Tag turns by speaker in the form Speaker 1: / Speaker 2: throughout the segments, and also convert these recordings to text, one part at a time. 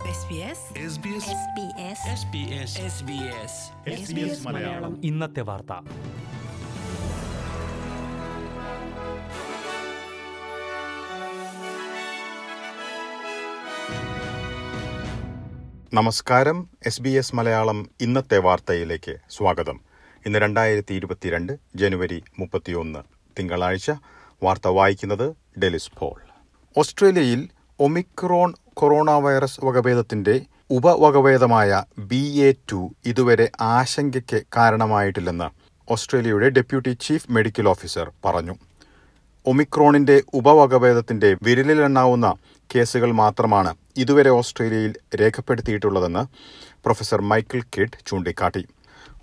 Speaker 1: SBS
Speaker 2: Malayalam.
Speaker 3: ഇന്നത്തെ വാർത്ത.
Speaker 2: നമസ്കാരം. എസ് ബി എസ് മലയാളം ഇന്നത്തെ വാർത്തയിലേക്ക് സ്വാഗതം. ഇന്ന് രണ്ടായിരത്തി ഇരുപത്തിരണ്ട് ജനുവരി മുപ്പത്തിയൊന്ന് തിങ്കളാഴ്ച. വാർത്ത വായിക്കുന്നത് ഡെലിസ് പോൾ. ഓസ്ട്രേലിയയിൽ ഒമിക്രോൺ കൊറോണ വൈറസ് വകഭേദത്തിന്റെ ഉപവകഭേദമായ ബി എ ടു ഇതുവരെ ആശങ്കയ്ക്ക് കാരണമായിട്ടില്ലെന്ന് ഓസ്ട്രേലിയയുടെ ഡെപ്യൂട്ടി ചീഫ് മെഡിക്കൽ ഓഫീസർ പറഞ്ഞു. ഒമിക്രോണിന്റെ ഉപവകഭേദത്തിന്റെ വിരലിലെണ്ണാവുന്ന കേസുകൾ മാത്രമാണ് ഇതുവരെ ഓസ്ട്രേലിയയിൽ രേഖപ്പെടുത്തിയിട്ടുള്ളതെന്ന് പ്രൊഫസർ മൈക്കിൾ കിഡ് ചൂണ്ടിക്കാട്ടി.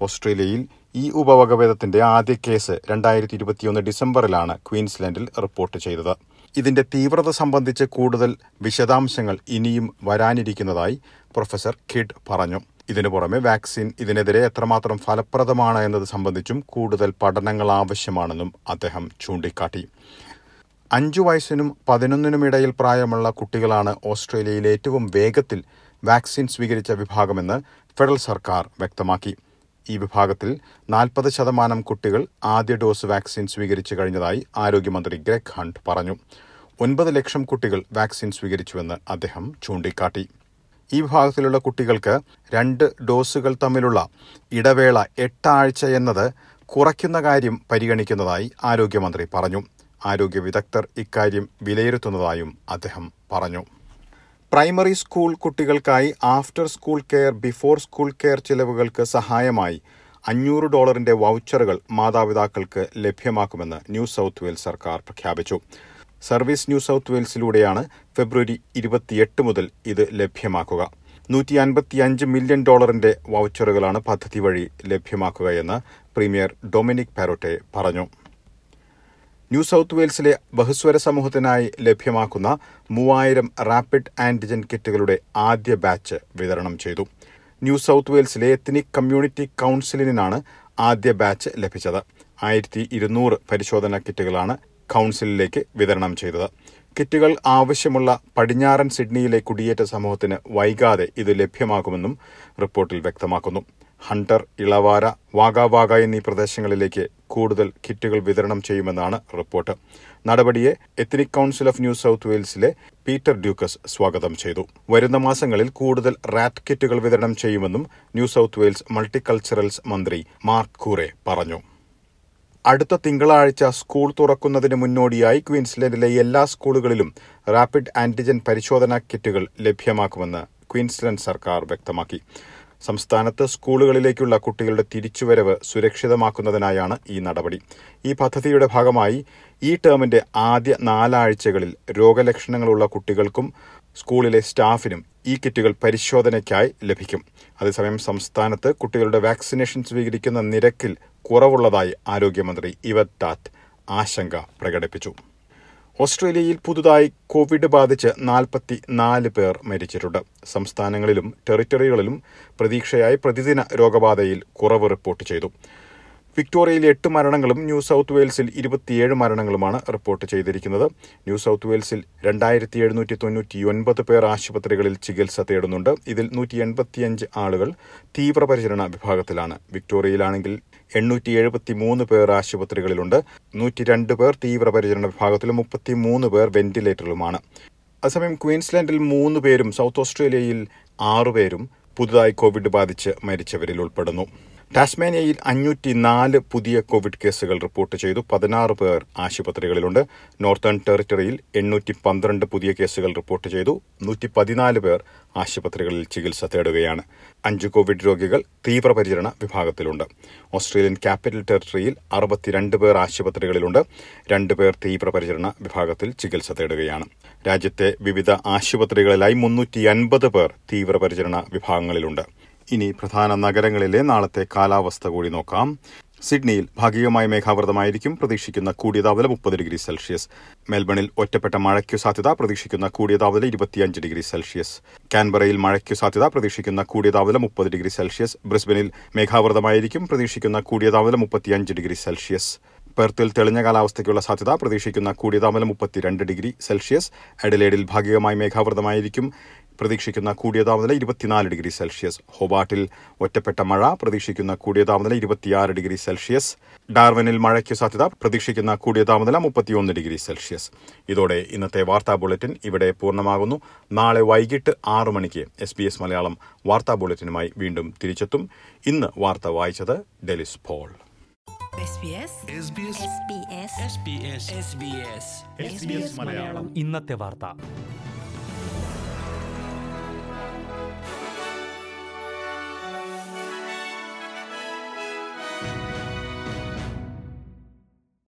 Speaker 2: ഓസ്ട്രേലിയയിൽ ഈ ഉപവകഭേദത്തിന്റെ ആദ്യ കേസ് രണ്ടായിരത്തി ഇരുപത്തിയൊന്ന് ഡിസംബറിലാണ് ക്വീൻസ്ലാൻഡിൽ റിപ്പോർട്ട് ചെയ്തത്. ഇതിന്റെ തീവ്രത സംബന്ധിച്ച് കൂടുതൽ വിശദാംശങ്ങൾ ഇനിയും വരാനിരിക്കുന്നതായി പ്രൊഫസർ കിഡ് പറഞ്ഞു. ഇതിനു പുറമെ വാക്സിൻ ഇതിനെതിരെ എത്രമാത്രം ഫലപ്രദമാണ് എന്നത് സംബന്ധിച്ചും കൂടുതൽ പഠനങ്ങൾ ആവശ്യമാണെന്നും അദ്ദേഹം ചൂണ്ടിക്കാട്ടി. അഞ്ചു വയസ്സിനും പതിനൊന്നിനും ഇടയിൽ പ്രായമുള്ള കുട്ടികളാണ് ഓസ്ട്രേലിയയിൽ ഏറ്റവും വേഗത്തിൽ വാക്സിൻ സ്വീകരിച്ച വിഭാഗമെന്ന് ഫെഡറൽ സർക്കാർ വ്യക്തമാക്കി. ഈ വിഭാഗത്തിൽ നാൽപ്പത് ശതമാനം കുട്ടികൾ ആദ്യ ഡോസ് വാക്സിൻ സ്വീകരിച്ചു കഴിഞ്ഞതായി ആരോഗ്യമന്ത്രി ഗ്രെഗ് ഹണ്ട് പറഞ്ഞു. ഒൻപത് ലക്ഷം കുട്ടികൾ വാക്സിൻ സ്വീകരിച്ചുവെന്ന് അദ്ദേഹം ചൂണ്ടിക്കാട്ടി. ഈ വിഭാഗത്തിലുള്ള കുട്ടികൾക്ക് രണ്ട് ഡോസുകൾ തമ്മിലുള്ള ഇടവേള എട്ടാഴ്ച എന്നത് കുറയ്ക്കുന്ന കാര്യം പരിഗണിക്കുന്നതായി ആരോഗ്യമന്ത്രി പറഞ്ഞു. ആരോഗ്യ വിദഗ്ധർ ഇക്കാര്യം വിലയിരുത്തുന്നതായും അദ്ദേഹം പറഞ്ഞു. പ്രൈമറി സ്കൂൾ കുട്ടികൾക്കായി after school care before school care ചിലവുകൾക്ക് സഹായമായി അഞ്ഞൂറ് ഡോളറിന്റെ വൗച്ചറുകൾ മാതാപിതാക്കൾക്ക് ലഭ്യമാക്കുമെന്ന് ന്യൂ സൌത്ത് വെയിൽസ് സർക്കാർ പ്രഖ്യാപിച്ചു. സർവീസ് ന്യൂ സൌത്ത് വെയിൽസിലൂടെയാണ് ഫെബ്രുവരി ഇരുപത്തിയെട്ട് മുതൽ ഇത് ലഭ്യമാക്കുക. നൂറ്റി അൻപത്തിയഞ്ച് മില്യൺ ഡോളറിന്റെ വൗച്ചറുകളാണ് പദ്ധതി വഴി ലഭ്യമാക്കുകയെന്ന് പ്രീമിയർ ഡൊമിനിക് പാരോട്ടെ പറഞ്ഞു. ന്യൂ സൌത്ത് വെയിൽസിലെ ബഹുസ്വര സമൂഹത്തിനായി ലഭ്യമാക്കുന്ന മൂവായിരം റാപ്പിഡ് ആന്റിജൻ കിറ്റുകളുടെ ആദ്യ ബാച്ച് വിതരണം ചെയ്തു. ന്യൂ സൌത്ത് വെയിൽസിലെ എത്നിക് കമ്മ്യൂണിറ്റി കൌൺസിലിനാണ് ആദ്യ ബാച്ച് ലഭിച്ചത്. ആയിരത്തി ഇരുന്നൂറ് പരിശോധനാ കിറ്റുകളാണ് കൌൺസിലിലേക്ക് വിതരണം ചെയ്തത്. കിറ്റുകൾ ആവശ്യമുള്ള പടിഞ്ഞാറൻ സിഡ്നിയിലെ കുടിയേറ്റ സമൂഹത്തിന് വൈകാതെ ഇത് ലഭ്യമാകുമെന്നും റിപ്പോർട്ടിൽ വ്യക്തമാക്കുന്നു. ഹണ്ടർ ഇളവാര വാഗാവാഗ എന്നീ പ്രദേശങ്ങളിലേക്ക് കൂടുതൽ കിറ്റുകൾ വിതരണം ചെയ്യുമെന്നാണ് റിപ്പോർട്ട്. നടപടിയെ ethnic council of New South വെയിൽസിലെ Peter Doukas സ്വാഗതം ചെയ്തു. വരുന്ന മാസങ്ങളിൽ കൂടുതൽ റാറ്റ് കിറ്റുകൾ വിതരണം ചെയ്യുമെന്നും ന്യൂ സൌത്ത് വെയിൽസ് മൾട്ടിക്കൾച്ചറൽസ് മന്ത്രി മാർക്ക് കൂറെ പറഞ്ഞു. അടുത്ത തിങ്കളാഴ്ച സ്കൂൾ തുറക്കുന്നതിന് മുന്നോടിയായി ക്വീൻസ്ലൻഡിലെ എല്ലാ സ്കൂളുകളിലും റാപ്പിഡ് ആന്റിജൻ പരിശോധനാ കിറ്റുകൾ ലഭ്യമാക്കുമെന്ന് ക്വീൻസ്ലൻഡ് സർക്കാർ വ്യക്തമാക്കി. സംസ്ഥാനത്ത് സ്കൂളുകളിലേക്കുള്ള കുട്ടികളുടെ തിരിച്ചുവരവ് സുരക്ഷിതമാക്കുന്നതിനായാണ് ഈ നടപടി. ഈ പദ്ധതിയുടെ ഭാഗമായി ഈ ടേമിന്റെ ആദ്യ നാലാഴ്ചകളിൽ രോഗലക്ഷണങ്ങളുള്ള കുട്ടികൾക്കും സ്കൂളിലെ സ്റ്റാഫിനും ഈ കിറ്റുകൾ പരിശോധനയ്ക്കായി ലഭിക്കും. അതേസമയം സംസ്ഥാനത്ത് കുട്ടികളുടെ വാക്സിനേഷൻ സ്വീകരിക്കുന്ന നിരക്കിൽ കുറവുള്ളതായി ആരോഗ്യമന്ത്രി ഇവർ ടാറ്റ് ആശങ്ക പ്രകടിപ്പിച്ചു. ഓസ്ട്രേലിയയിൽ പുതുതായി കോവിഡ് ബാധിച്ച് നാൽപ്പത്തി നാല് പേർ മരിച്ചിട്ടുണ്ട്. സംസ്ഥാനങ്ങളിലും ടെറിറ്ററികളിലും പ്രതീക്ഷയായി പ്രതിദിന രോഗബാധയിൽ കുറവ് റിപ്പോർട്ട് ചെയ്തു. വിക്ടോറിയയിൽ എട്ട് മരണങ്ങളും ന്യൂ സൌത്ത് വെയിൽസിൽ ഇരുപത്തിയേഴ് മരണങ്ങളുമാണ് റിപ്പോർട്ട് ചെയ്തിരിക്കുന്നത്. ന്യൂ സൌത്ത് വെയിൽസിൽ രണ്ടായിരത്തി എഴുന്നൂറ്റി തൊണ്ണൂറ്റി ഒൻപത് പേർ ആശുപത്രികളിൽ ചികിത്സ തേടുന്നുണ്ട്. ഇതിൽ നൂറ്റി എൺപത്തിയഞ്ച് ആളുകൾ തീവ്രപരിചരണ വിഭാഗത്തിലാണ്. വിക്ടോറിയയിലാണെങ്കിൽ എണ്ണൂറ്റി എഴുപത്തി മൂന്ന് പേർ ആശുപത്രികളിലുണ്ട്. നൂറ്റി രണ്ട് പേർ തീവ്രപരിചരണ വിഭാഗത്തിലും മുപ്പത്തി മൂന്ന് പേർ വെന്റിലേറ്ററിലുമാണ്. അതേസമയം ക്വീൻസ്ലാൻഡിൽ മൂന്ന് പേരും സൗത്ത് ഓസ്ട്രേലിയയിൽ ആറുപേരും പുതുതായി കോവിഡ് ബാധിച്ച് മരിച്ചവരിൽ ഉൾപ്പെടുന്നു. ടാസ്മാനിയയിൽ അഞ്ഞൂറ്റി നാല് പുതിയ കോവിഡ് കേസുകൾ റിപ്പോർട്ട് ചെയ്തു. പതിനാറ് പേർ ആശുപത്രികളിലുണ്ട്. നോർത്തേൺ ടെറിട്ടറിയിൽ എണ്ണൂറ്റി പന്ത്രണ്ട് പുതിയ കേസുകൾ റിപ്പോർട്ട് ചെയ്തു. നൂറ്റി പതിനാല് പേർ ആശുപത്രികളിൽ ചികിത്സ തേടുകയാണ്. അഞ്ച് കോവിഡ് രോഗികൾ തീവ്രപരിചരണ വിഭാഗത്തിലുണ്ട്. ഓസ്ട്രേലിയൻ ക്യാപിറ്റൽ ടെറിട്ടറിയിൽ അറുപത്തിരണ്ട് പേർ ആശുപത്രികളിലുണ്ട്. രണ്ട് പേർ തീവ്രപരിചരണ വിഭാഗത്തിൽ ചികിത്സ തേടുകയാണ്. രാജ്യത്തെ വിവിധ ആശുപത്രികളിലായി മുന്നൂറ്റി അൻപത് പേർ തീവ്രപരിചരണ വിഭാഗങ്ങളിലുണ്ട്. ഇനി പ്രധാന നഗരങ്ങളിലെ നാളത്തെ കാലാവസ്ഥ കൂടി നോക്കാം. സിഡ്നിയിൽ ഭാഗികമായി മേഘാവൃതമായിരിക്കും. പ്രതീക്ഷിക്കുന്ന കൂടിയ താപനില മുപ്പത് ഡിഗ്രി സെൽഷ്യസ്. മെൽബണിൽ ഒറ്റപ്പെട്ട മഴയ്ക്കു സാധ്യത. പ്രതീക്ഷിക്കുന്ന കൂടിയ താപനില ഇരുപത്തിയഞ്ച് ഡിഗ്രി സെൽഷ്യസ്. കാൻബറയിൽ മഴയ്ക്കു സാധ്യത. പ്രതീക്ഷിക്കുന്ന കൂടിയ താപനില മുപ്പത് ഡിഗ്രി സെൽഷ്യസ്. ബ്രിസ്ബനിൽ മേഘാവൃതമായിരിക്കും. പ്രതീക്ഷിക്കുന്ന കൂടിയ താപനില മുപ്പത്തിയഞ്ച് ഡിഗ്രി സെൽഷ്യസ്. പെർത്തിൽ തെളിഞ്ഞ കാലാവസ്ഥയ്ക്കുള്ള സാധ്യത. പ്രതീക്ഷിക്കുന്ന കൂടിയ താപനില മുപ്പത്തിരണ്ട് ഡിഗ്രി സെൽഷ്യസ്. എഡലേഡിൽ ഭാഗികമായി മേഘാവൃതമായിരിക്കും. പ്രതീക്ഷിക്കുന്ന കൂടിയ താപനില ഇരുപത്തിനാല് ഡിഗ്രി സെൽഷ്യസ്. ഹോബാട്ടിൽ ഒറ്റപ്പെട്ട മഴ പ്രതീക്ഷിക്കുന്ന കൂടിയ താപനില ഇരുപത്തിയാറ് ഡിഗ്രി സെൽഷ്യസ്. ഡാർവനിൽ മഴയ്ക്ക് സാധ്യത പ്രതീക്ഷിക്കുന്ന കൂടിയ താപനില മുപ്പത്തിയൊന്ന് ഡിഗ്രി സെൽഷ്യസ്. ഇതോടെ ഇന്നത്തെ വാർത്താ ബുള്ളറ്റിൻ ഇവിടെ പൂർണമാകുന്നു. നാളെ വൈകിട്ട് ആറു മണിക്ക് എസ് ബി എസ് മലയാളം വാർത്താ ബുള്ളറ്റിനുമായി വീണ്ടും തിരിച്ചെത്തും. ഇന്ന് വാർത്ത വായിച്ചത് ഡെലിസ് പോൾ.
Speaker 4: ഇന്നത്തെ വാർത്ത.